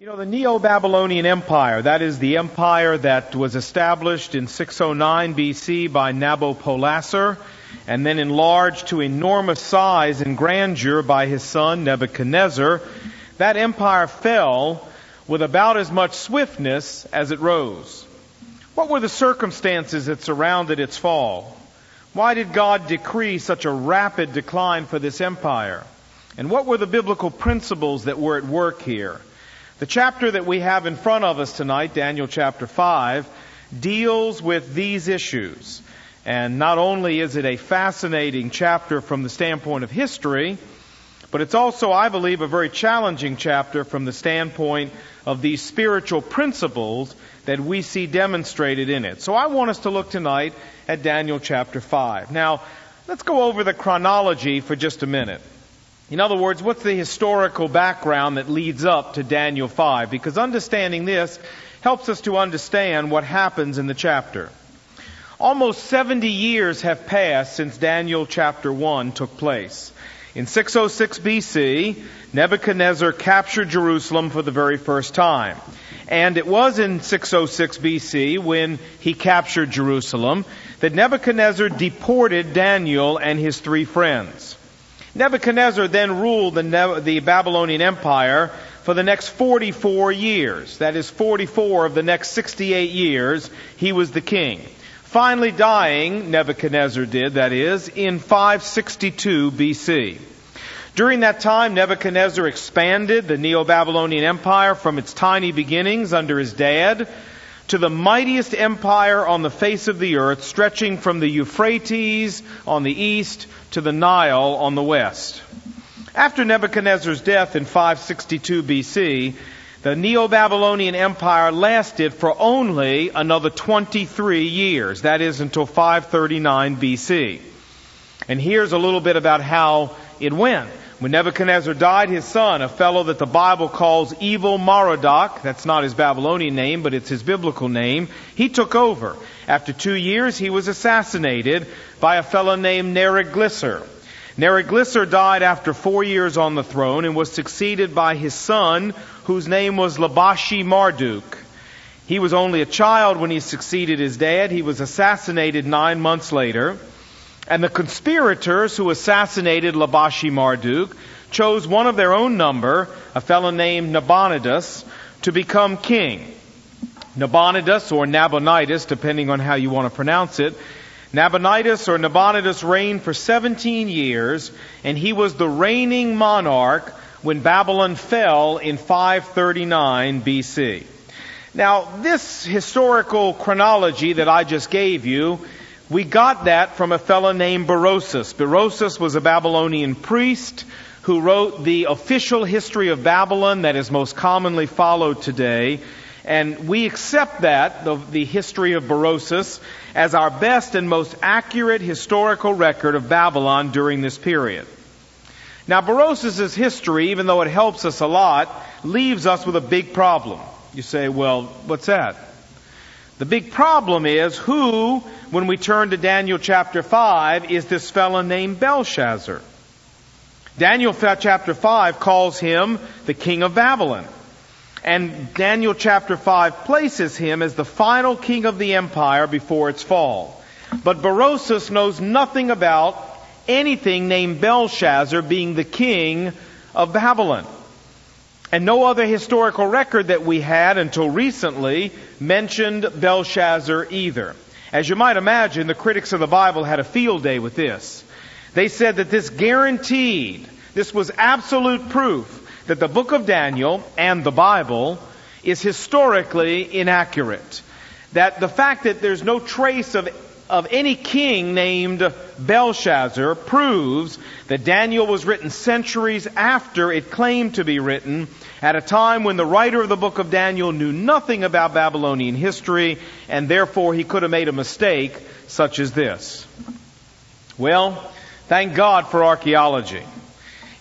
You know, the Neo Babylonian Empire, that is the empire that was established in 609 BC by Nabopolassar and then enlarged to enormous size and grandeur by his son Nebuchadnezzar, that empire fell with about as much swiftness as it rose. What were the circumstances that surrounded its fall? Why did God decree such a rapid decline for this empire? And what were the biblical principles that were at work here? The chapter that we have in front of us tonight, Daniel chapter 5, deals with these issues. And not only is it a fascinating chapter from the standpoint of history, but it's also, I believe, a very challenging chapter from the standpoint of these spiritual principles that we see demonstrated in it. So I want us to look tonight at Daniel chapter 5. Now, let's go over the chronology for just a minute. In other words, what's the historical background that leads up to Daniel 5? Because understanding this helps us to understand what happens in the chapter. Almost 70 years have passed since Daniel chapter 1 took place. In 606 BC, Nebuchadnezzar captured Jerusalem for the very first time. And it was in 606 BC when he captured Jerusalem that Nebuchadnezzar deported Daniel and his three friends. Nebuchadnezzar then ruled the, the Babylonian Empire for the next 44 years. That is 44 of the next 68 years, he was the king. Finally dying, Nebuchadnezzar did, that is, in 562 BC. During that time, Nebuchadnezzar expanded the Neo-Babylonian Empire from its tiny beginnings under his dad to the mightiest empire on the face of the earth, stretching from the Euphrates on the east to the Nile on the west. After Nebuchadnezzar's death in 562 BC, the Neo-Babylonian Empire lasted for only another 23 years. That is until 539 BC. And here's a little bit about how it went. When Nebuchadnezzar died, his son, a fellow that the Bible calls Evil Merodach, that's not his Babylonian name, but it's his biblical name, he took over. After two years, he was assassinated by a fellow named Neriglissar. Neriglissar died after four years on the throne and was succeeded by his son, whose name was Labashi Marduk. He was only a child when he succeeded his dad. He was assassinated nine months later. And the conspirators who assassinated Labashi Marduk chose one of their own number, a fellow named Nabonidus, to become king. Nabonidus or Nabonidus, depending on how you want to pronounce it. Nabonidus or Nabonidus reigned for 17 years, and he was the reigning monarch when Babylon fell in 539 BC. Now, this historical chronology that I just gave you we got that from a fellow named Berosus. Berosus was a Babylonian priest who wrote the official history of Babylon that is most commonly followed today. And we accept that, the, the history of Berosus, as our best and most accurate historical record of Babylon during this period. Now, Berosus' history, even though it helps us a lot, leaves us with a big problem. You say, well, what's that? The big problem is who, when we turn to Daniel chapter 5, is this fellow named Belshazzar. Daniel chapter 5 calls him the king of Babylon. And Daniel chapter 5 places him as the final king of the empire before its fall. But Berosus knows nothing about anything named Belshazzar being the king of Babylon. And no other historical record that we had until recently mentioned Belshazzar either. As you might imagine, the critics of the Bible had a field day with this. They said that this guaranteed, this was absolute proof that the book of Daniel and the Bible is historically inaccurate. That the fact that there's no trace of of any king named Belshazzar proves that Daniel was written centuries after it claimed to be written, at a time when the writer of the book of Daniel knew nothing about Babylonian history, and therefore he could have made a mistake such as this. Well, thank God for archaeology.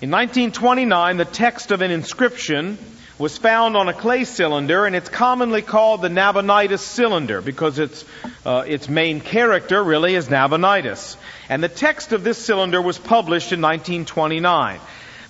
In 1929, the text of an inscription was found on a clay cylinder, and it's commonly called the Nabonidus cylinder because its, uh, its main character really is Nabonidus. And the text of this cylinder was published in 1929.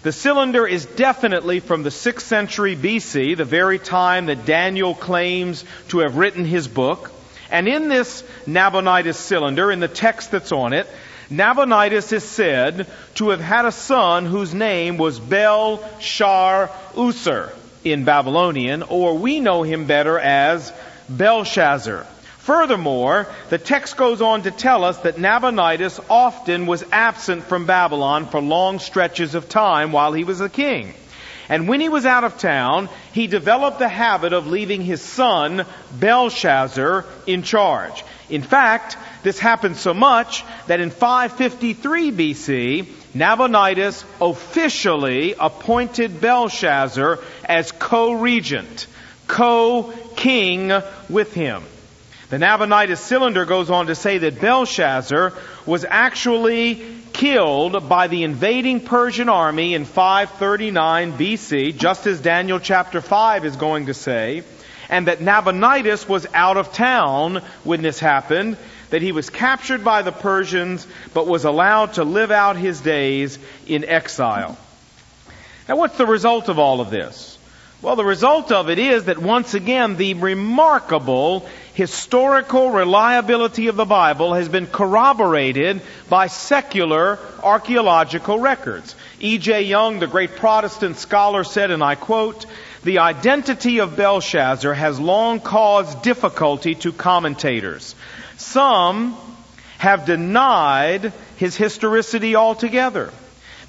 The cylinder is definitely from the 6th century BC, the very time that Daniel claims to have written his book. And in this Nabonidus cylinder, in the text that's on it, Nabonidus is said to have had a son whose name was Bel-Shar Usur in Babylonian, or we know him better as Belshazzar. Furthermore, the text goes on to tell us that Nabonidus often was absent from Babylon for long stretches of time while he was a king. And when he was out of town, he developed the habit of leaving his son, Belshazzar, in charge. In fact, this happened so much that in 553 BC, Nabonidus officially appointed Belshazzar as co-regent, co-king with him. The Nabonidus cylinder goes on to say that Belshazzar was actually killed by the invading Persian army in 539 BC, just as Daniel chapter 5 is going to say, and that Nabonidus was out of town when this happened, that he was captured by the Persians, but was allowed to live out his days in exile. Now what's the result of all of this? Well, the result of it is that once again the remarkable historical reliability of the Bible has been corroborated by secular archaeological records. E.J. Young, the great Protestant scholar, said, and I quote, the identity of Belshazzar has long caused difficulty to commentators. Some have denied his historicity altogether.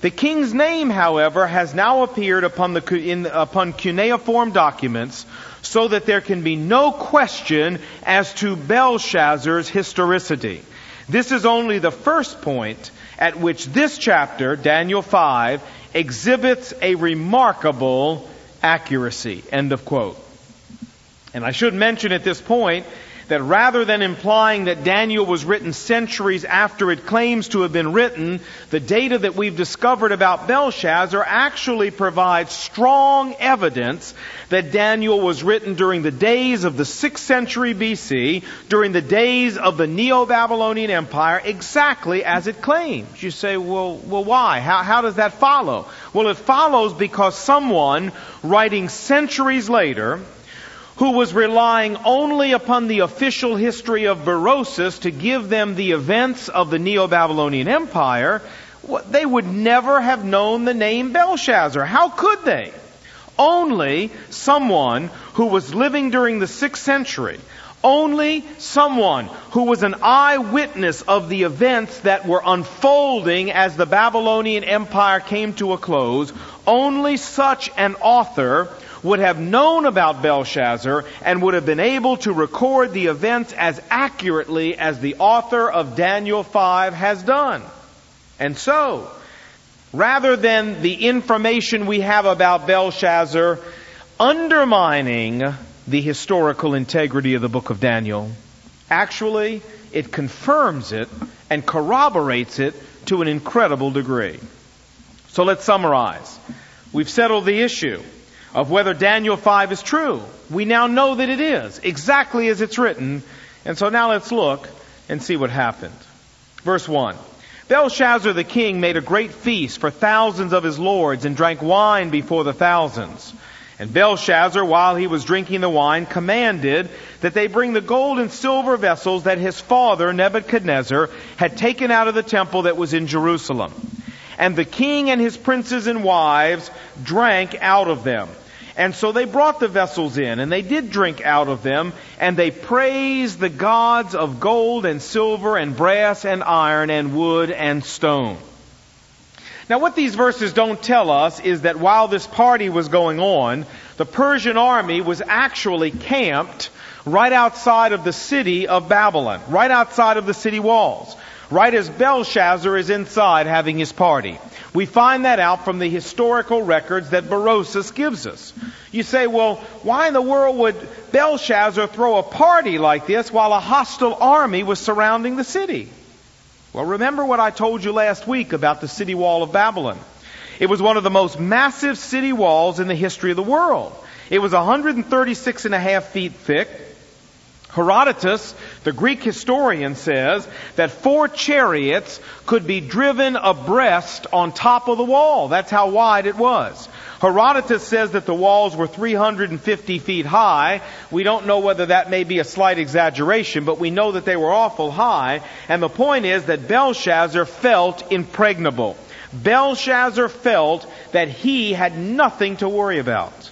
The king's name, however, has now appeared upon, the, in, upon cuneiform documents so that there can be no question as to Belshazzar's historicity. This is only the first point at which this chapter, Daniel 5, exhibits a remarkable accuracy. End of quote. And I should mention at this point that rather than implying that Daniel was written centuries after it claims to have been written, the data that we've discovered about Belshazzar actually provides strong evidence that Daniel was written during the days of the 6th century BC, during the days of the Neo-Babylonian Empire, exactly as it claims. You say, well, well why? How, how does that follow? Well, it follows because someone writing centuries later who was relying only upon the official history of Berosus to give them the events of the Neo-Babylonian Empire, they would never have known the name Belshazzar. How could they? Only someone who was living during the 6th century, only someone who was an eyewitness of the events that were unfolding as the Babylonian Empire came to a close, only such an author would have known about Belshazzar and would have been able to record the events as accurately as the author of Daniel 5 has done. And so, rather than the information we have about Belshazzar undermining the historical integrity of the book of Daniel, actually, it confirms it and corroborates it to an incredible degree. So let's summarize. We've settled the issue of whether Daniel 5 is true. We now know that it is, exactly as it's written. And so now let's look and see what happened. Verse 1. Belshazzar the king made a great feast for thousands of his lords and drank wine before the thousands. And Belshazzar, while he was drinking the wine, commanded that they bring the gold and silver vessels that his father, Nebuchadnezzar, had taken out of the temple that was in Jerusalem. And the king and his princes and wives drank out of them. And so they brought the vessels in, and they did drink out of them, and they praised the gods of gold and silver and brass and iron and wood and stone. Now what these verses don't tell us is that while this party was going on, the Persian army was actually camped right outside of the city of Babylon, right outside of the city walls right as Belshazzar is inside having his party. We find that out from the historical records that Berosus gives us. You say, well, why in the world would Belshazzar throw a party like this while a hostile army was surrounding the city? Well, remember what I told you last week about the city wall of Babylon. It was one of the most massive city walls in the history of the world. It was 136 and a half feet thick. Herodotus The Greek historian says that four chariots could be driven abreast on top of the wall. That's how wide it was. Herodotus says that the walls were 350 feet high. We don't know whether that may be a slight exaggeration, but we know that they were awful high. And the point is that Belshazzar felt impregnable. Belshazzar felt that he had nothing to worry about.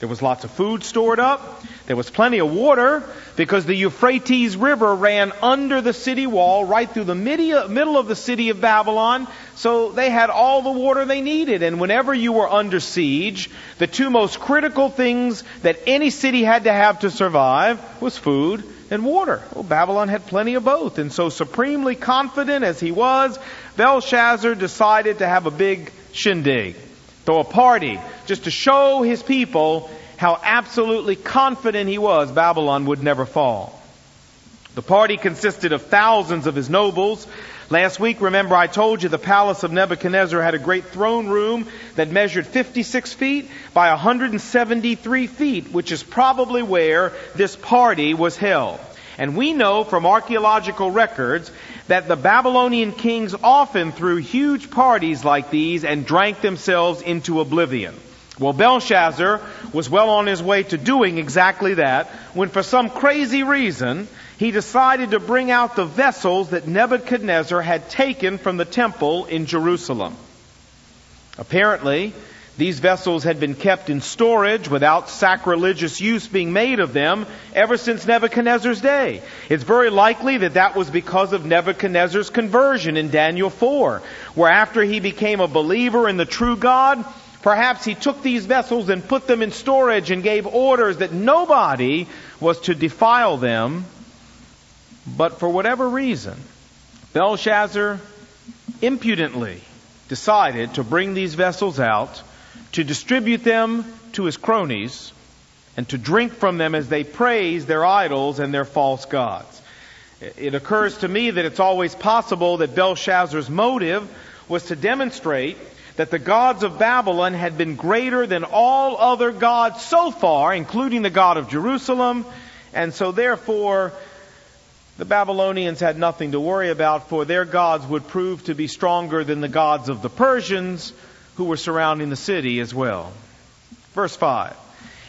There was lots of food stored up. There was plenty of water because the Euphrates River ran under the city wall right through the middle of the city of Babylon. So they had all the water they needed. And whenever you were under siege, the two most critical things that any city had to have to survive was food and water. Well, Babylon had plenty of both. And so supremely confident as he was, Belshazzar decided to have a big shindig throw a party just to show his people how absolutely confident he was Babylon would never fall. The party consisted of thousands of his nobles. Last week, remember I told you the palace of Nebuchadnezzar had a great throne room that measured 56 feet by 173 feet, which is probably where this party was held. And we know from archaeological records that the Babylonian kings often threw huge parties like these and drank themselves into oblivion. Well, Belshazzar was well on his way to doing exactly that when for some crazy reason he decided to bring out the vessels that Nebuchadnezzar had taken from the temple in Jerusalem. Apparently, these vessels had been kept in storage without sacrilegious use being made of them ever since Nebuchadnezzar's day. It's very likely that that was because of Nebuchadnezzar's conversion in Daniel 4, where after he became a believer in the true God, perhaps he took these vessels and put them in storage and gave orders that nobody was to defile them. But for whatever reason, Belshazzar impudently decided to bring these vessels out to distribute them to his cronies, and to drink from them as they praise their idols and their false gods. It occurs to me that it's always possible that Belshazzar's motive was to demonstrate that the gods of Babylon had been greater than all other gods so far, including the God of Jerusalem, and so therefore the Babylonians had nothing to worry about, for their gods would prove to be stronger than the gods of the Persians, who were surrounding the city as well. Verse 5.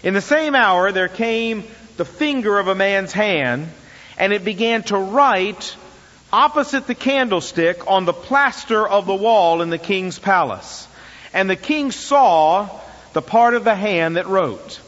In the same hour there came the finger of a man's hand, and it began to write opposite the candlestick on the plaster of the wall in the king's palace. And the king saw the part of the hand that wrote.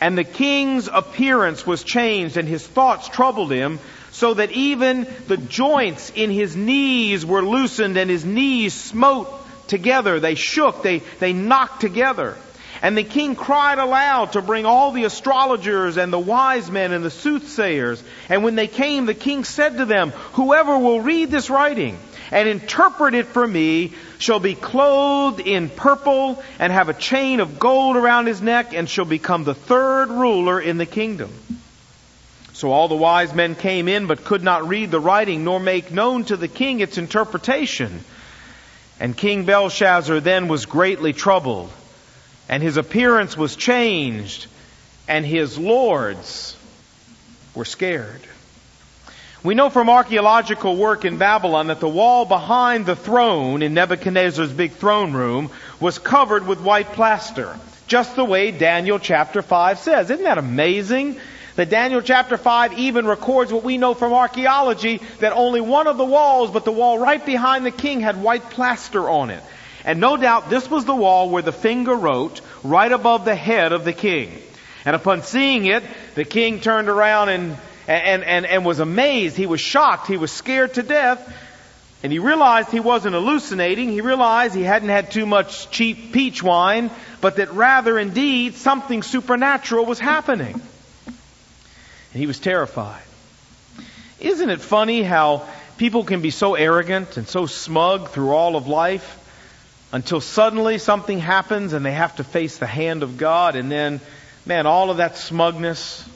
And the king's appearance was changed, and his thoughts troubled him, so that even the joints in his knees were loosened, and his knees smote together. They shook. They, they knocked together. And the king cried aloud to bring all the astrologers and the wise men and the soothsayers. And when they came, the king said to them, Whoever will read this writing and interpret it for me shall be clothed in purple and have a chain of gold around his neck and shall become the third ruler in the kingdom. So all the wise men came in but could not read the writing nor make known to the king its interpretation. And King Belshazzar then was greatly troubled, and his appearance was changed, and his lords were scared. We know from archaeological work in Babylon that the wall behind the throne in Nebuchadnezzar's big throne room was covered with white plaster, just the way Daniel chapter 5 says. Isn't that amazing? That Daniel chapter 5 even records what we know from archaeology that only one of the walls, but the wall right behind the king, had white plaster on it. And no doubt this was the wall where the finger wrote right above the head of the king. And upon seeing it, the king turned around and, and, and, and was amazed. He was shocked. He was scared to death. And he realized he wasn't hallucinating. He realized he hadn't had too much cheap peach wine, but that rather indeed something supernatural was happening and he was terrified. Isn't it funny how people can be so arrogant and so smug through all of life until suddenly something happens and they have to face the hand of God and then, man, all of that smugness,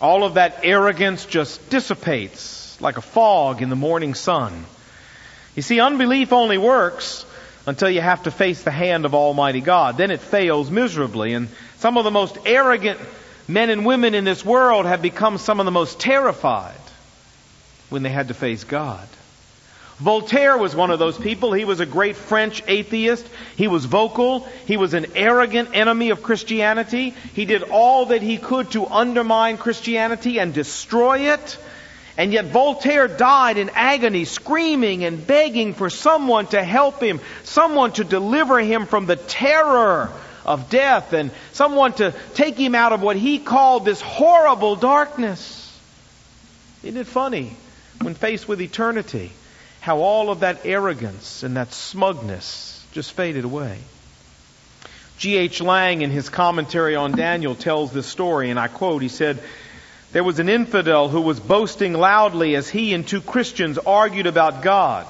all of that arrogance just dissipates like a fog in the morning sun. You see, unbelief only works until you have to face the hand of Almighty God. Then it fails miserably. And some of the most arrogant men and women in this world have become some of the most terrified when they had to face God. Voltaire was one of those people. He was a great French atheist. He was vocal. He was an arrogant enemy of Christianity. He did all that he could to undermine Christianity and destroy it. And yet Voltaire died in agony, screaming and begging for someone to help him, someone to deliver him from the terror of death, and someone to take him out of what he called this horrible darkness. Isn't it funny when faced with eternity? How all of that arrogance and that smugness just faded away. G.H. Lang, in his commentary on Daniel, tells this story, and I quote, he said, There was an infidel who was boasting loudly as he and two Christians argued about God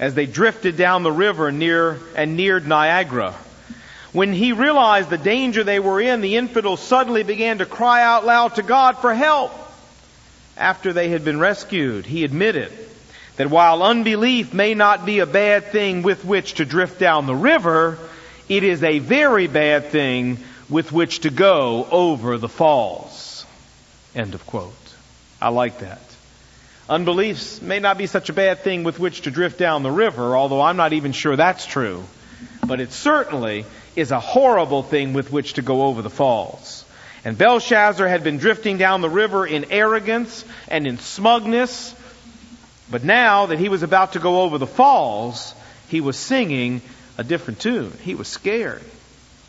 as they drifted down the river near and neared Niagara. When he realized the danger they were in, the infidel suddenly began to cry out loud to God for help. After they had been rescued, he admitted that while unbelief may not be a bad thing with which to drift down the river, it is a very bad thing with which to go over the falls. End of quote. I like that. Unbelief may not be such a bad thing with which to drift down the river, although I'm not even sure that's true. But it certainly is a horrible thing with which to go over the falls. And Belshazzar had been drifting down the river in arrogance and in smugness but now that he was about to go over the falls, he was singing a different tune. He was scared.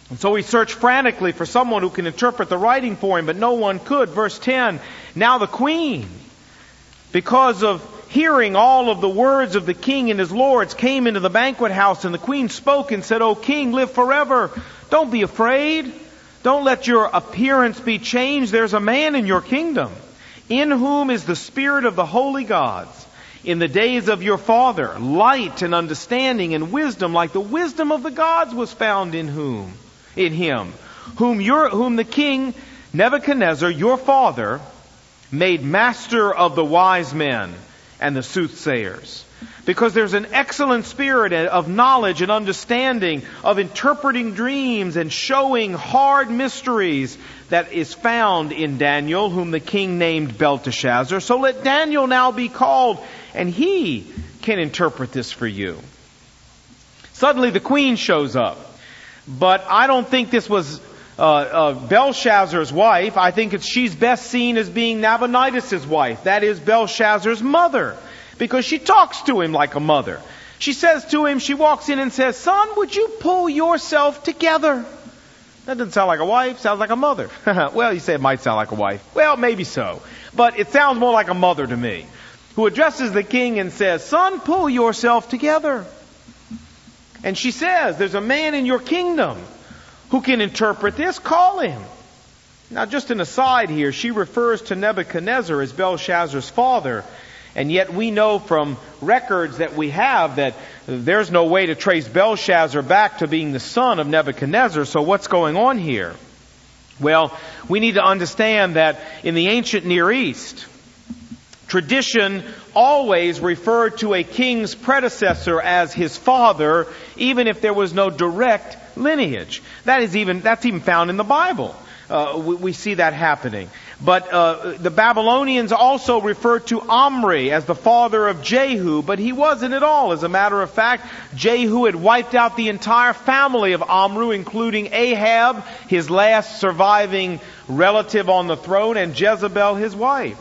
And so he searched frantically for someone who can interpret the writing for him, but no one could. Verse 10, now the queen, because of hearing all of the words of the king and his lords, came into the banquet house, and the queen spoke and said, O king, live forever. Don't be afraid. Don't let your appearance be changed. There's a man in your kingdom, in whom is the spirit of the holy gods in the days of your father, light and understanding and wisdom, like the wisdom of the gods was found in whom? In him. Whom your, whom the king Nebuchadnezzar, your father, made master of the wise men and the soothsayers. Because there's an excellent spirit of knowledge and understanding, of interpreting dreams and showing hard mysteries that is found in Daniel, whom the king named Belteshazzar. So let Daniel now be called and he can interpret this for you. Suddenly the queen shows up. But I don't think this was uh, uh, Belshazzar's wife. I think she's best seen as being Nabonidus' wife. That is Belshazzar's mother. Because she talks to him like a mother. She says to him, she walks in and says, Son, would you pull yourself together? That doesn't sound like a wife, sounds like a mother. well, you say it might sound like a wife. Well, maybe so. But it sounds more like a mother to me who addresses the king and says, Son, pull yourself together. And she says, There's a man in your kingdom who can interpret this. Call him. Now, just an aside here, she refers to Nebuchadnezzar as Belshazzar's father. And yet we know from records that we have that there's no way to trace Belshazzar back to being the son of Nebuchadnezzar. So what's going on here? Well, we need to understand that in the ancient Near East, Tradition always referred to a king's predecessor as his father, even if there was no direct lineage. That is even, that's even found in the Bible. Uh, we, we, see that happening. But uh, the Babylonians also referred to Omri as the father of Jehu, but he wasn't at all. As a matter of fact, Jehu had wiped out the entire family of Omri, including Ahab, his last surviving relative on the throne, and Jezebel, his wife.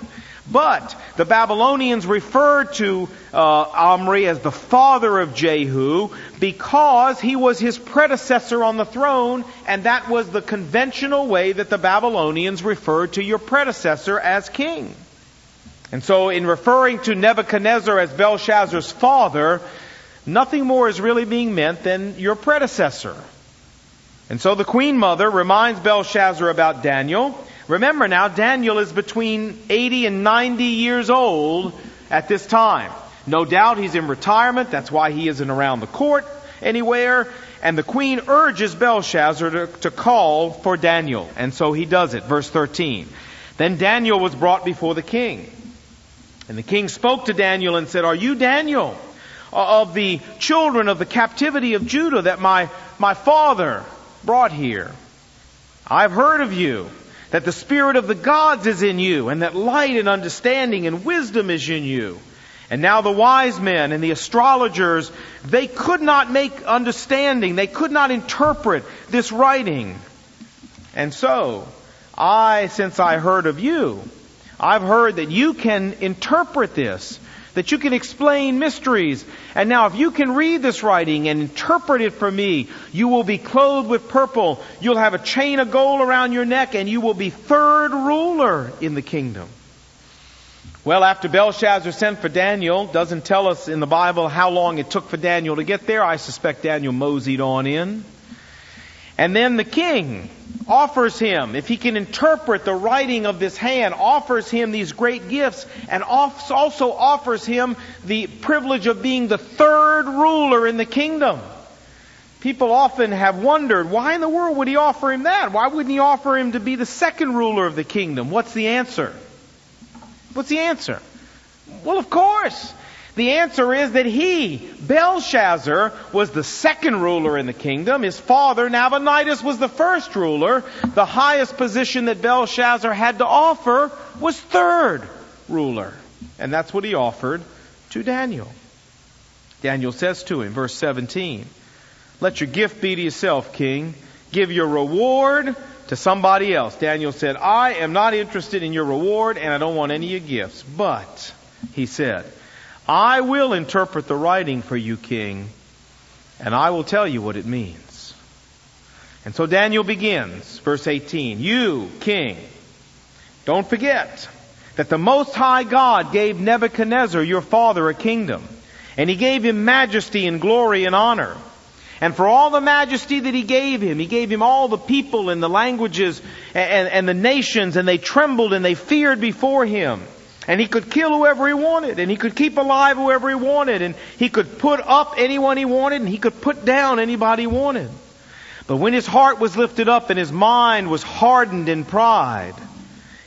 But the Babylonians referred to uh, Omri as the father of Jehu because he was his predecessor on the throne, and that was the conventional way that the Babylonians referred to your predecessor as king. And so, in referring to Nebuchadnezzar as Belshazzar's father, nothing more is really being meant than your predecessor. And so the queen mother reminds Belshazzar about Daniel Remember now, Daniel is between 80 and 90 years old at this time. No doubt he's in retirement. That's why he isn't around the court anywhere. And the queen urges Belshazzar to, to call for Daniel. And so he does it. Verse 13. Then Daniel was brought before the king. And the king spoke to Daniel and said, Are you Daniel uh, of the children of the captivity of Judah that my, my father brought here? I've heard of you that the Spirit of the gods is in you, and that light and understanding and wisdom is in you. And now the wise men and the astrologers, they could not make understanding, they could not interpret this writing. And so, I, since I heard of you, I've heard that you can interpret this, that you can explain mysteries. And now if you can read this writing and interpret it for me, you will be clothed with purple, you'll have a chain of gold around your neck, and you will be third ruler in the kingdom. Well, after Belshazzar sent for Daniel, doesn't tell us in the Bible how long it took for Daniel to get there. I suspect Daniel moseyed on in. And then the king offers him, if he can interpret the writing of this hand, offers him these great gifts and also offers him the privilege of being the third ruler in the kingdom. People often have wondered, why in the world would he offer him that? Why wouldn't he offer him to be the second ruler of the kingdom? What's the answer? What's the answer? Well, of course. The answer is that he, Belshazzar, was the second ruler in the kingdom. His father, Nabonidus, was the first ruler. The highest position that Belshazzar had to offer was third ruler. And that's what he offered to Daniel. Daniel says to him, verse 17, Let your gift be to yourself, king. Give your reward to somebody else. Daniel said, I am not interested in your reward and I don't want any of your gifts. But, he said, I will interpret the writing for you, king, and I will tell you what it means. And so Daniel begins, verse 18, You, king, don't forget that the Most High God gave Nebuchadnezzar, your father, a kingdom, and he gave him majesty and glory and honor. And for all the majesty that he gave him, he gave him all the people and the languages and, and, the nations, and they trembled and they feared before him. And he could kill whoever he wanted, and he could keep alive whoever he wanted, and he could put up anyone he wanted, and he could put down anybody he wanted. But when his heart was lifted up and his mind was hardened in pride,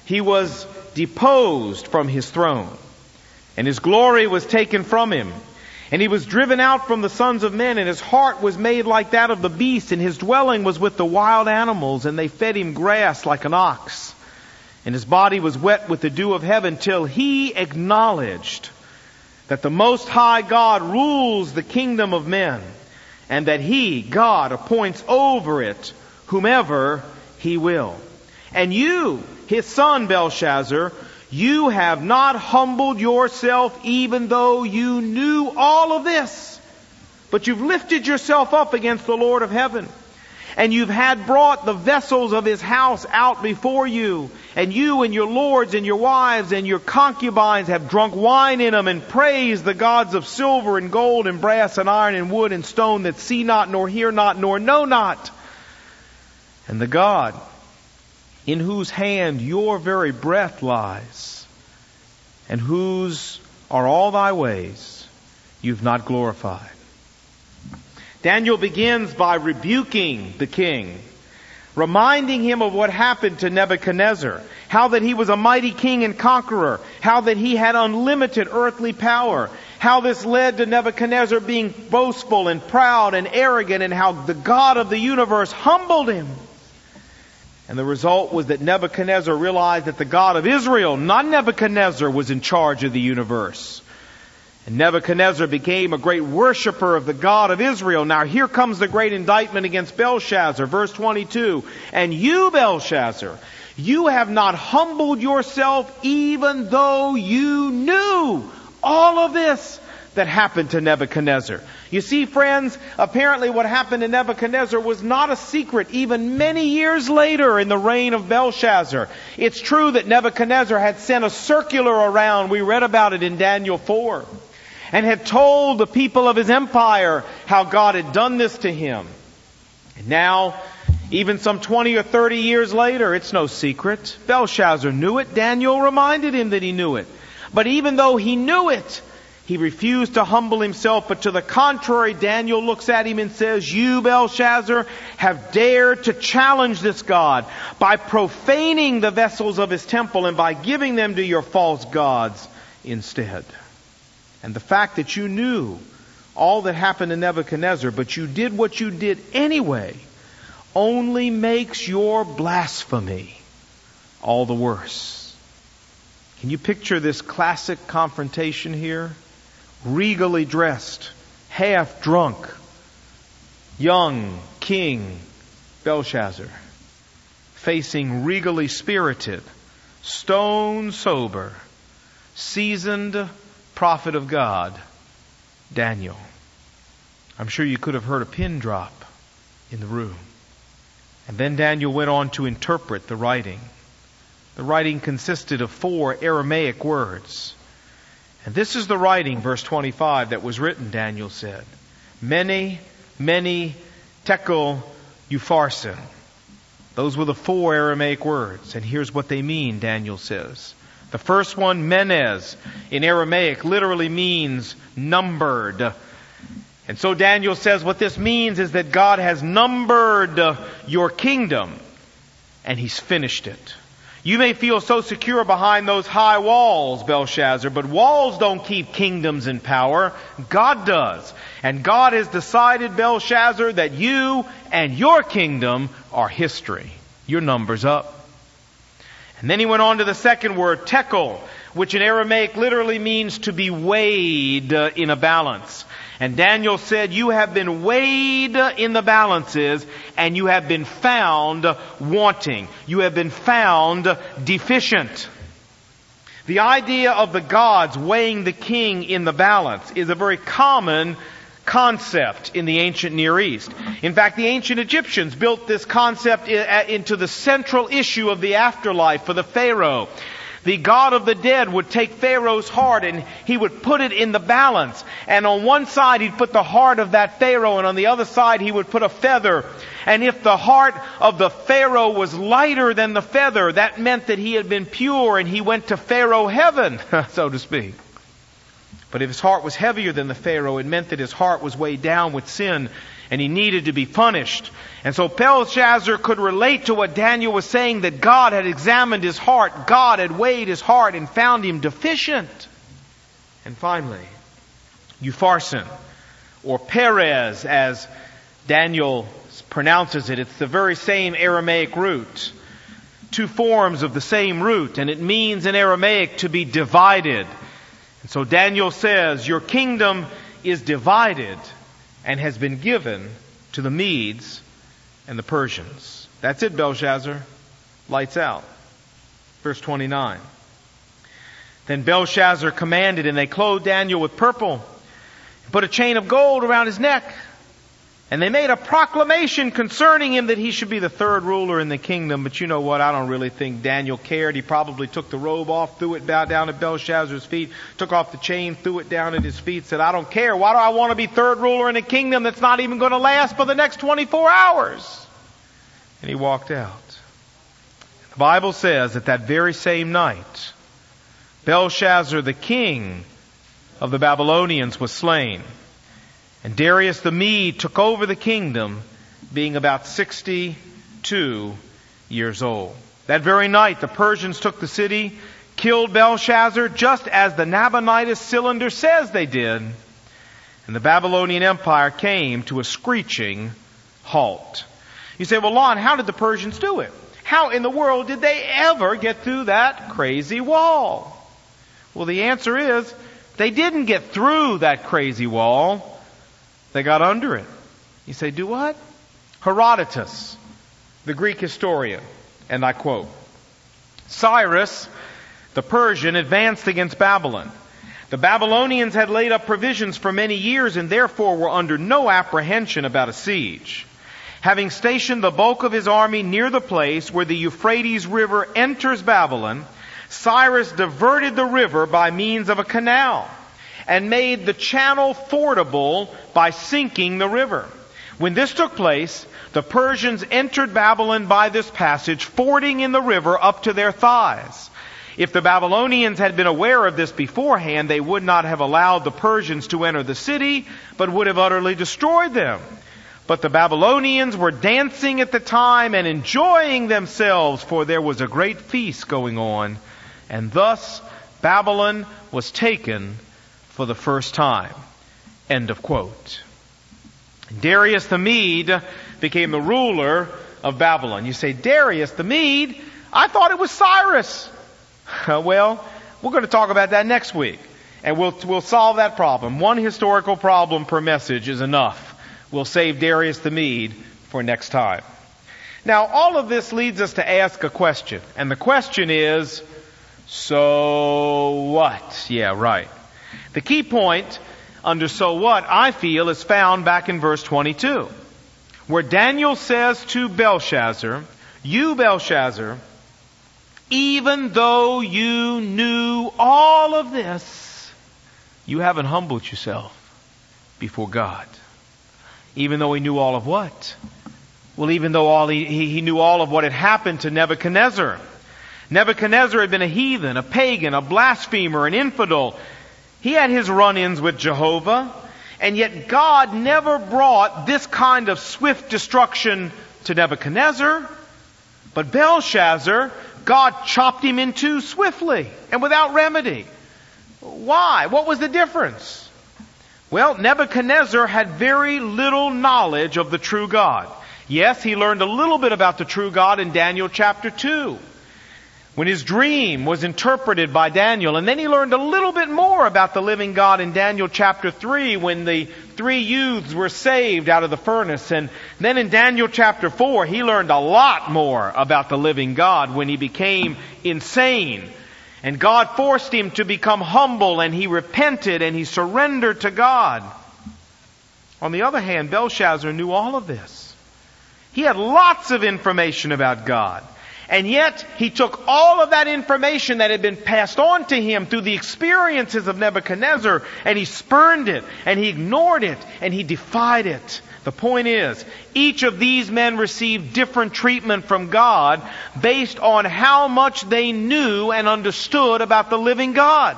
he was deposed from his throne, and his glory was taken from him. And he was driven out from the sons of men, and his heart was made like that of the beast, and his dwelling was with the wild animals, and they fed him grass like an ox. And his body was wet with the dew of heaven till he acknowledged that the Most High God rules the kingdom of men, and that he, God, appoints over it whomever he will. And you, his son Belshazzar, you have not humbled yourself even though you knew all of this. But you've lifted yourself up against the Lord of heaven. And you've had brought the vessels of his house out before you. And you and your lords and your wives and your concubines have drunk wine in them and praised the gods of silver and gold and brass and iron and wood and stone that see not nor hear not nor know not. And the God in whose hand your very breath lies, and whose are all thy ways, you've not glorified. Daniel begins by rebuking the king, reminding him of what happened to Nebuchadnezzar, how that he was a mighty king and conqueror, how that he had unlimited earthly power, how this led to Nebuchadnezzar being boastful and proud and arrogant, and how the God of the universe humbled him and the result was that Nebuchadnezzar realized that the God of Israel, not Nebuchadnezzar, was in charge of the universe. And Nebuchadnezzar became a great worshiper of the God of Israel. Now here comes the great indictment against Belshazzar, verse 22. And you, Belshazzar, you have not humbled yourself even though you knew all of this that happened to Nebuchadnezzar. You see, friends, apparently what happened to Nebuchadnezzar was not a secret even many years later in the reign of Belshazzar. It's true that Nebuchadnezzar had sent a circular around, we read about it in Daniel 4, and had told the people of his empire how God had done this to him. And now, even some 20 or 30 years later, it's no secret. Belshazzar knew it. Daniel reminded him that he knew it. But even though he knew it, he refused to humble himself, but to the contrary, Daniel looks at him and says, You, Belshazzar, have dared to challenge this God by profaning the vessels of his temple and by giving them to your false gods instead. And the fact that you knew all that happened to Nebuchadnezzar, but you did what you did anyway, only makes your blasphemy all the worse. Can you picture this classic confrontation here? Regally dressed, half drunk, young king Belshazzar, facing regally spirited, stone sober, seasoned prophet of God, Daniel. I'm sure you could have heard a pin drop in the room. And then Daniel went on to interpret the writing. The writing consisted of four Aramaic words. And this is the writing, verse 25, that was written, Daniel said. Mene, mene, tekel, upharsin. Those were the four Aramaic words. And here's what they mean, Daniel says. The first one, menes, in Aramaic literally means numbered. And so Daniel says what this means is that God has numbered your kingdom and he's finished it. You may feel so secure behind those high walls, Belshazzar, but walls don't keep kingdoms in power. God does. And God has decided, Belshazzar, that you and your kingdom are history. Your number's up. And then he went on to the second word, tekel, which in Aramaic literally means to be weighed uh, in a balance. And Daniel said, You have been weighed uh, in the balances and you have been found wanting. You have been found deficient. The idea of the gods weighing the king in the balance is a very common concept in the ancient Near East. In fact, the ancient Egyptians built this concept into the central issue of the afterlife for the Pharaoh the God of the dead would take Pharaoh's heart and he would put it in the balance. And on one side he'd put the heart of that Pharaoh and on the other side he would put a feather. And if the heart of the Pharaoh was lighter than the feather, that meant that he had been pure and he went to Pharaoh heaven, so to speak. But if his heart was heavier than the Pharaoh, it meant that his heart was weighed down with sin and he needed to be punished. And so Belshazzar could relate to what Daniel was saying that God had examined his heart, God had weighed his heart and found him deficient. And finally, Upharsin, or Peres as Daniel pronounces it, it's the very same Aramaic root. Two forms of the same root, and it means in Aramaic to be divided. And so Daniel says, Your kingdom is divided and has been given to the Medes and the Persians. That's it, Belshazzar. Lights out. Verse 29. Then Belshazzar commanded, and they clothed Daniel with purple, and put a chain of gold around his neck, and they made a proclamation concerning him that he should be the third ruler in the kingdom. But you know what? I don't really think Daniel cared. He probably took the robe off, threw it down at Belshazzar's feet, took off the chain, threw it down at his feet, said, I don't care. Why do I want to be third ruler in a kingdom that's not even going to last for the next 24 hours? And he walked out. The Bible says that that very same night, Belshazzar, the king of the Babylonians, was slain. And Darius the Mede took over the kingdom, being about 62 years old. That very night, the Persians took the city, killed Belshazzar, just as the Nabonidus cylinder says they did. And the Babylonian Empire came to a screeching halt. You say, well, Lon, how did the Persians do it? How in the world did they ever get through that crazy wall? Well, the answer is they didn't get through that crazy wall. They got under it. You say, do what? Herodotus, the Greek historian, and I quote, Cyrus, the Persian, advanced against Babylon. The Babylonians had laid up provisions for many years and therefore were under no apprehension about a siege. Having stationed the bulk of his army near the place where the Euphrates River enters Babylon, Cyrus diverted the river by means of a canal and made the channel fordable by sinking the river. When this took place, the Persians entered Babylon by this passage, fording in the river up to their thighs. If the Babylonians had been aware of this beforehand, they would not have allowed the Persians to enter the city, but would have utterly destroyed them. But the Babylonians were dancing at the time and enjoying themselves, for there was a great feast going on. And thus Babylon was taken for the first time. End of quote. Darius the Mede became the ruler of Babylon. You say, Darius the Mede? I thought it was Cyrus. well, we're going to talk about that next week. And we'll, we'll solve that problem. One historical problem per message is enough. We'll save Darius the Mede for next time. Now, all of this leads us to ask a question. And the question is, so what? Yeah, right. The key point under so what, I feel, is found back in verse 22, where Daniel says to Belshazzar, You, Belshazzar, even though you knew all of this, you haven't humbled yourself before God. Even though he knew all of what? Well, even though all he, he knew all of what had happened to Nebuchadnezzar. Nebuchadnezzar had been a heathen, a pagan, a blasphemer, an infidel. He had his run-ins with Jehovah, and yet God never brought this kind of swift destruction to Nebuchadnezzar. But Belshazzar, God chopped him in two swiftly and without remedy. Why? What was the difference? Well, Nebuchadnezzar had very little knowledge of the true God. Yes, he learned a little bit about the true God in Daniel chapter 2 when his dream was interpreted by Daniel. And then he learned a little bit more about the living God in Daniel chapter 3 when the three youths were saved out of the furnace. And then in Daniel chapter 4, he learned a lot more about the living God when he became insane. And God forced him to become humble and he repented and he surrendered to God. On the other hand, Belshazzar knew all of this. He had lots of information about God. And yet, he took all of that information that had been passed on to him through the experiences of Nebuchadnezzar, and he spurned it, and he ignored it, and he defied it. The point is, each of these men received different treatment from God based on how much they knew and understood about the living God.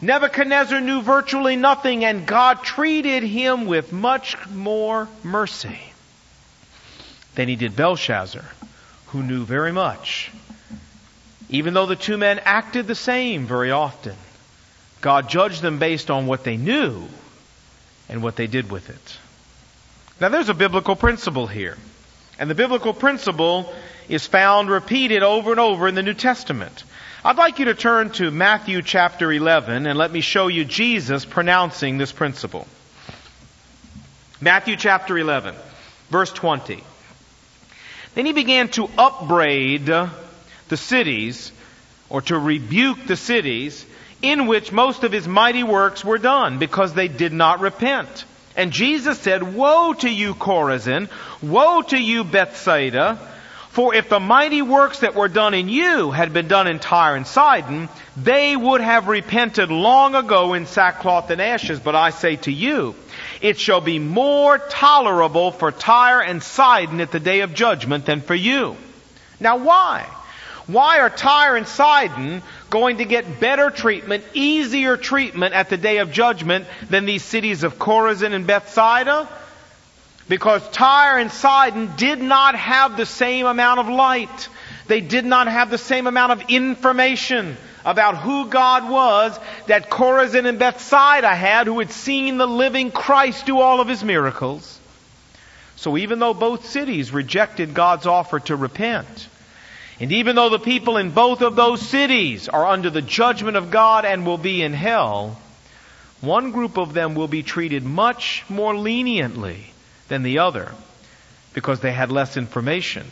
Nebuchadnezzar knew virtually nothing, and God treated him with much more mercy than he did Belshazzar who knew very much. Even though the two men acted the same very often, God judged them based on what they knew and what they did with it. Now there's a biblical principle here. And the biblical principle is found repeated over and over in the New Testament. I'd like you to turn to Matthew chapter 11 and let me show you Jesus pronouncing this principle. Matthew chapter 11, verse 20. Then he began to upbraid the cities, or to rebuke the cities, in which most of his mighty works were done, because they did not repent. And Jesus said, Woe to you, Chorazin! Woe to you, Bethsaida! For if the mighty works that were done in you had been done in Tyre and Sidon, they would have repented long ago in sackcloth and ashes. But I say to you, it shall be more tolerable for Tyre and Sidon at the day of judgment than for you. Now why? Why are Tyre and Sidon going to get better treatment, easier treatment at the day of judgment than these cities of Chorazin and Bethsaida? Because Tyre and Sidon did not have the same amount of light. They did not have the same amount of information about who God was that Chorazin and Bethsaida had who had seen the living Christ do all of his miracles. So even though both cities rejected God's offer to repent, and even though the people in both of those cities are under the judgment of God and will be in hell, one group of them will be treated much more leniently than the other because they had less information.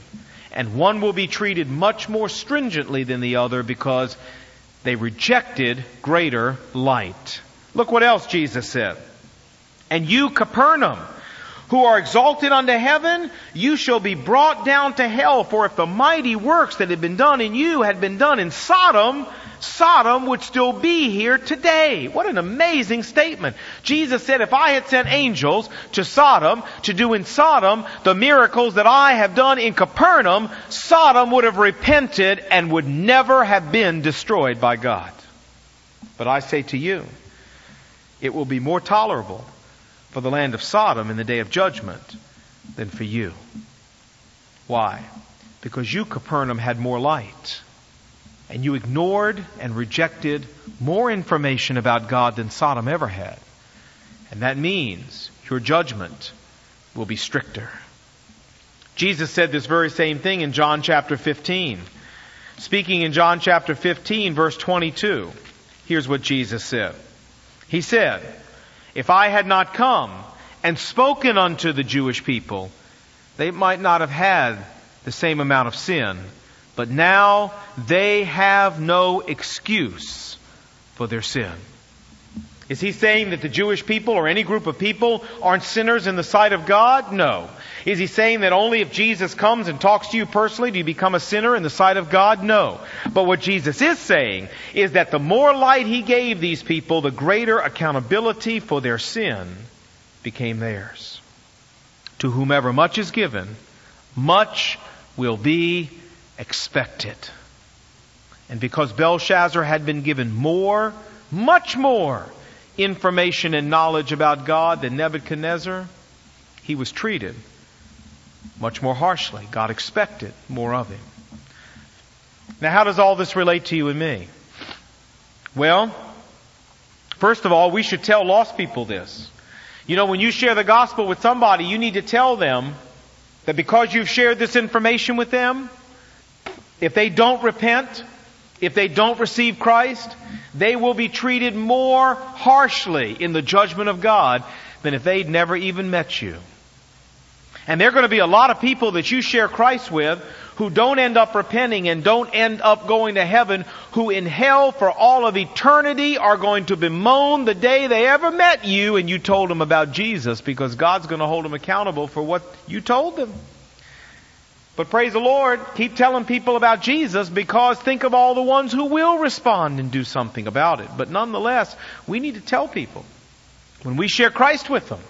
And one will be treated much more stringently than the other because they rejected greater light. Look what else Jesus said. And you, Capernaum, who are exalted unto heaven, you shall be brought down to hell. For if the mighty works that had been done in you had been done in Sodom, Sodom would still be here today. What an amazing statement. Jesus said, if I had sent angels to Sodom to do in Sodom the miracles that I have done in Capernaum, Sodom would have repented and would never have been destroyed by God. But I say to you, it will be more tolerable for the land of Sodom in the day of judgment than for you. Why? Because you, Capernaum, had more light and you ignored and rejected more information about God than Sodom ever had. And that means your judgment will be stricter. Jesus said this very same thing in John chapter 15. Speaking in John chapter 15 verse 22, here's what Jesus said. He said, If I had not come and spoken unto the Jewish people, they might not have had the same amount of sin. But now they have no excuse for their sin. Is he saying that the Jewish people or any group of people aren't sinners in the sight of God? No. Is he saying that only if Jesus comes and talks to you personally do you become a sinner in the sight of God? No. But what Jesus is saying is that the more light he gave these people, the greater accountability for their sin became theirs. To whomever much is given, much will be expected. And because Belshazzar had been given more, much more, information and knowledge about God than Nebuchadnezzar, he was treated much more harshly. God expected more of him. Now, how does all this relate to you and me? Well, first of all, we should tell lost people this. You know, when you share the gospel with somebody, you need to tell them that because you've shared this information with them, if they don't repent, if they don't receive Christ, they will be treated more harshly in the judgment of God than if they'd never even met you. And there are going to be a lot of people that you share Christ with who don't end up repenting and don't end up going to heaven, who in hell for all of eternity are going to bemoan the day they ever met you and you told them about Jesus because God's going to hold them accountable for what you told them. But praise the Lord, keep telling people about Jesus because think of all the ones who will respond and do something about it. But nonetheless, we need to tell people when we share Christ with them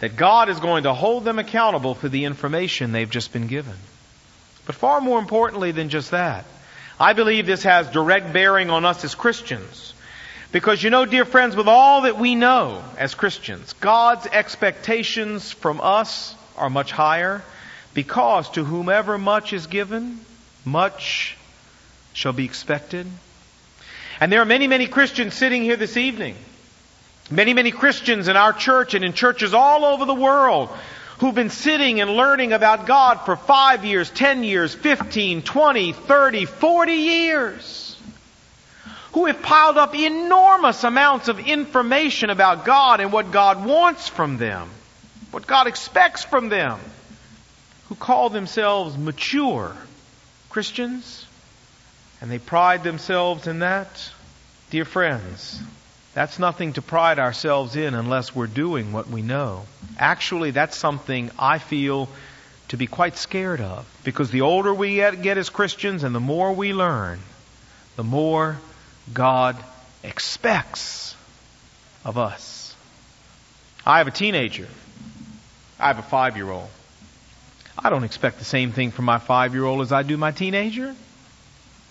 that God is going to hold them accountable for the information they've just been given. But far more importantly than just that, I believe this has direct bearing on us as Christians. Because you know, dear friends, with all that we know as Christians, God's expectations from us are much higher because to whomever much is given, much shall be expected. And there are many, many Christians sitting here this evening. Many, many Christians in our church and in churches all over the world who've been sitting and learning about God for five years, ten years, fifteen, twenty, thirty, forty years. Who have piled up enormous amounts of information about God and what God wants from them. What God expects from them who call themselves mature Christians, and they pride themselves in that, dear friends, that's nothing to pride ourselves in unless we're doing what we know. Actually, that's something I feel to be quite scared of. Because the older we get, as Christians and the more we learn, the more God expects of us. I have a teenager. I have a five year old. I don't expect the same thing from my five year old as I do my teenager.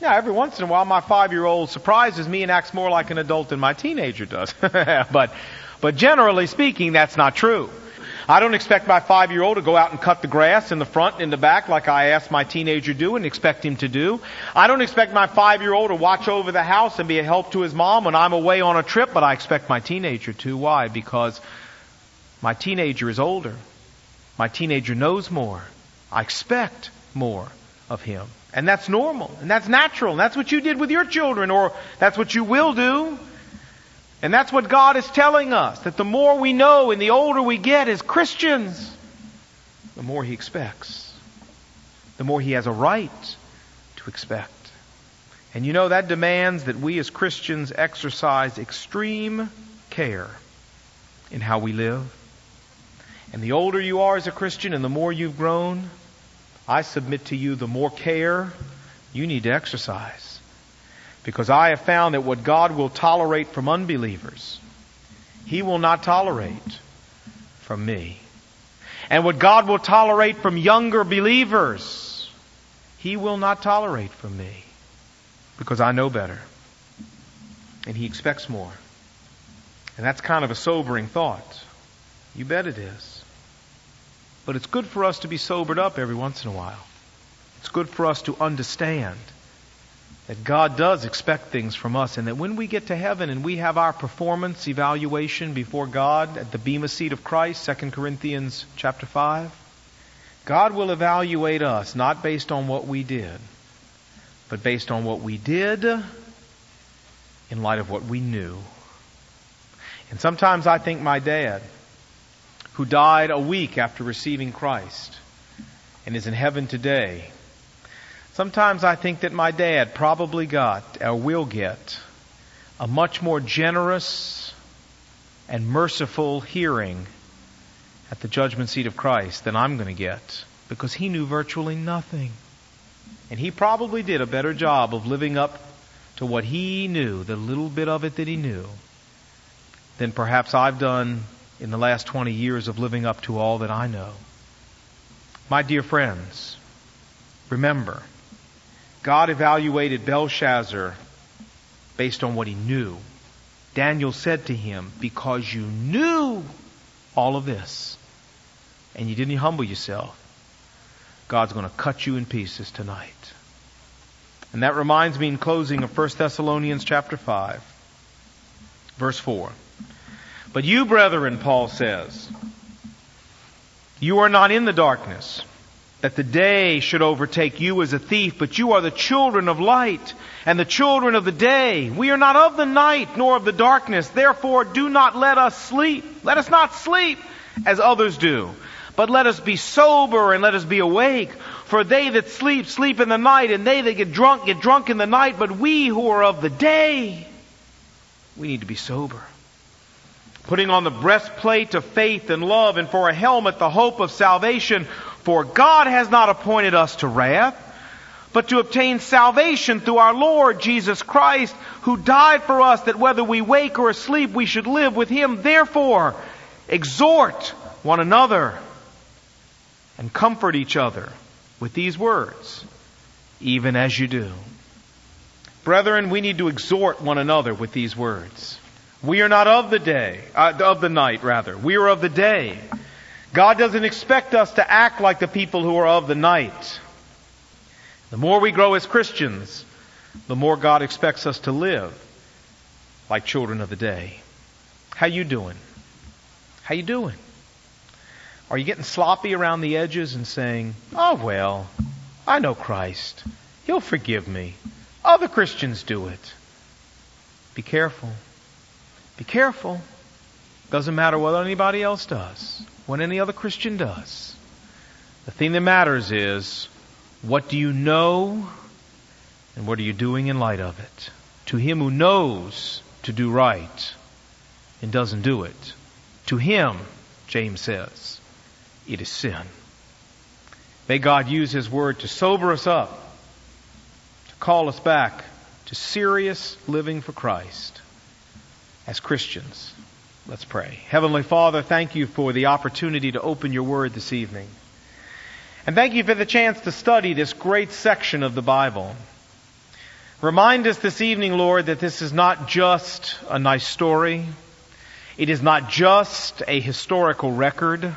Yeah, every once in a while my five year old surprises me and acts more like an adult than my teenager does. but, but generally speaking, that's not true. I don't expect my five year old to go out and cut the grass in the front and in the back like I asked my teenager to do and expect him to do. I don't expect my five year old to watch over the house and be a help to his mom when I'm away on a trip, but I expect my teenager to. Why? Because my teenager is older. My teenager knows more. I expect more of him. And that's normal. And that's natural. And that's what you did with your children, or that's what you will do. And that's what God is telling us that the more we know and the older we get as Christians, the more He expects. The more He has a right to expect. And you know, that demands that we as Christians exercise extreme care in how we live and the older you are as a Christian and the more you've grown, I submit to you the more care you need to exercise. Because I have found that what God will tolerate from unbelievers, He will not tolerate from me. And what God will tolerate from younger believers, He will not tolerate from me. Because I know better. And He expects more. And that's kind of a sobering thought. You bet it is. But it's good for us to be sobered up every once in a while. It's good for us to understand that God does expect things from us and that when we get to heaven and we have our performance evaluation before God at the bema seat of Christ, 2 Corinthians chapter 5, God will evaluate us not based on what we did, but based on what we did in light of what we knew. And sometimes I think my dad, who died a week after receiving Christ and is in heaven today, sometimes I think that my dad probably got, or will get, a much more generous and merciful hearing at the judgment seat of Christ than I'm going to get because he knew virtually nothing. And he probably did a better job of living up to what he knew, the little bit of it that he knew, than perhaps I've done in the last 20 years of living up to all that I know. My dear friends, remember, God evaluated Belshazzar based on what he knew. Daniel said to him, Because you knew all of this and you didn't humble yourself, God's going to cut you in pieces tonight. And that reminds me in closing of 1 Thessalonians chapter 5, verse 4. But you, brethren, Paul says, you are not in the darkness, that the day should overtake you as a thief, but you are the children of light and the children of the day. We are not of the night nor of the darkness. Therefore, do not let us sleep. Let us not sleep as others do, but let us be sober and let us be awake. For they that sleep, sleep in the night, and they that get drunk, get drunk in the night. But we who are of the day, we need to be sober. Putting on the breastplate of faith and love, and for a helmet the hope of salvation. For God has not appointed us to wrath, but to obtain salvation through our Lord Jesus Christ, who died for us that whether we wake or asleep, we should live with Him. Therefore, exhort one another and comfort each other with these words, even as you do. Brethren, we need to exhort one another with these words. We are not of the day, uh, of the night rather. We are of the day. God doesn't expect us to act like the people who are of the night. The more we grow as Christians, the more God expects us to live like children of the day. How you doing? How you doing? Are you getting sloppy around the edges and saying, oh well, I know Christ. He'll forgive me. Other Christians do it. Be careful. Be careful. Doesn't matter what anybody else does, what any other Christian does. The thing that matters is, what do you know and what are you doing in light of it? To him who knows to do right and doesn't do it, to him, James says, it is sin. May God use His Word to sober us up, to call us back to serious living for Christ as Christians. Let's pray. Heavenly Father, thank you for the opportunity to open your Word this evening. And thank you for the chance to study this great section of the Bible. Remind us this evening, Lord, that this is not just a nice story. It is not just a historical record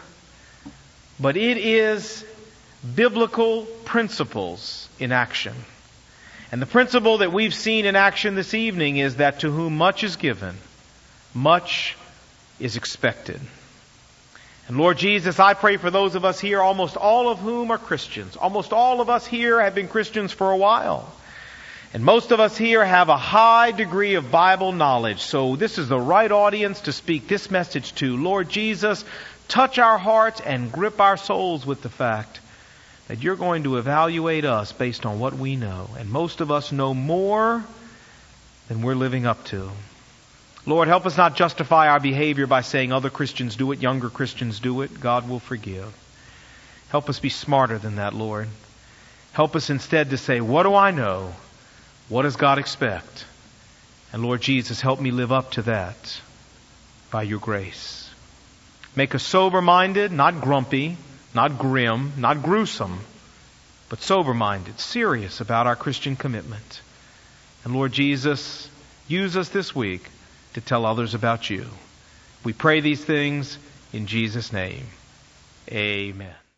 but it is biblical principles in action. And the principle that we've seen in action this evening is that to whom much is given, much is expected. And Lord Jesus, I pray for those of us here, almost all of whom are Christians. Almost all of us here have been Christians for a while. And most of us here have a high degree of Bible knowledge. So this is the right audience to speak this message to. Lord Jesus, touch our hearts and grip our souls with the fact that you're going to evaluate us based on what we know. And most of us know more than we're living up to. Lord, help us not justify our behavior by saying other Christians do it, younger Christians do it. God will forgive. Help us be smarter than that, Lord. Help us instead to say, what do I know? What does God expect? And Lord Jesus, help me live up to that by your grace. Make us sober minded, not grumpy, not grim, not gruesome, but sober minded, serious about our Christian commitment. And Lord Jesus, use us this week to tell others about you. We pray these things in Jesus' name. Amen.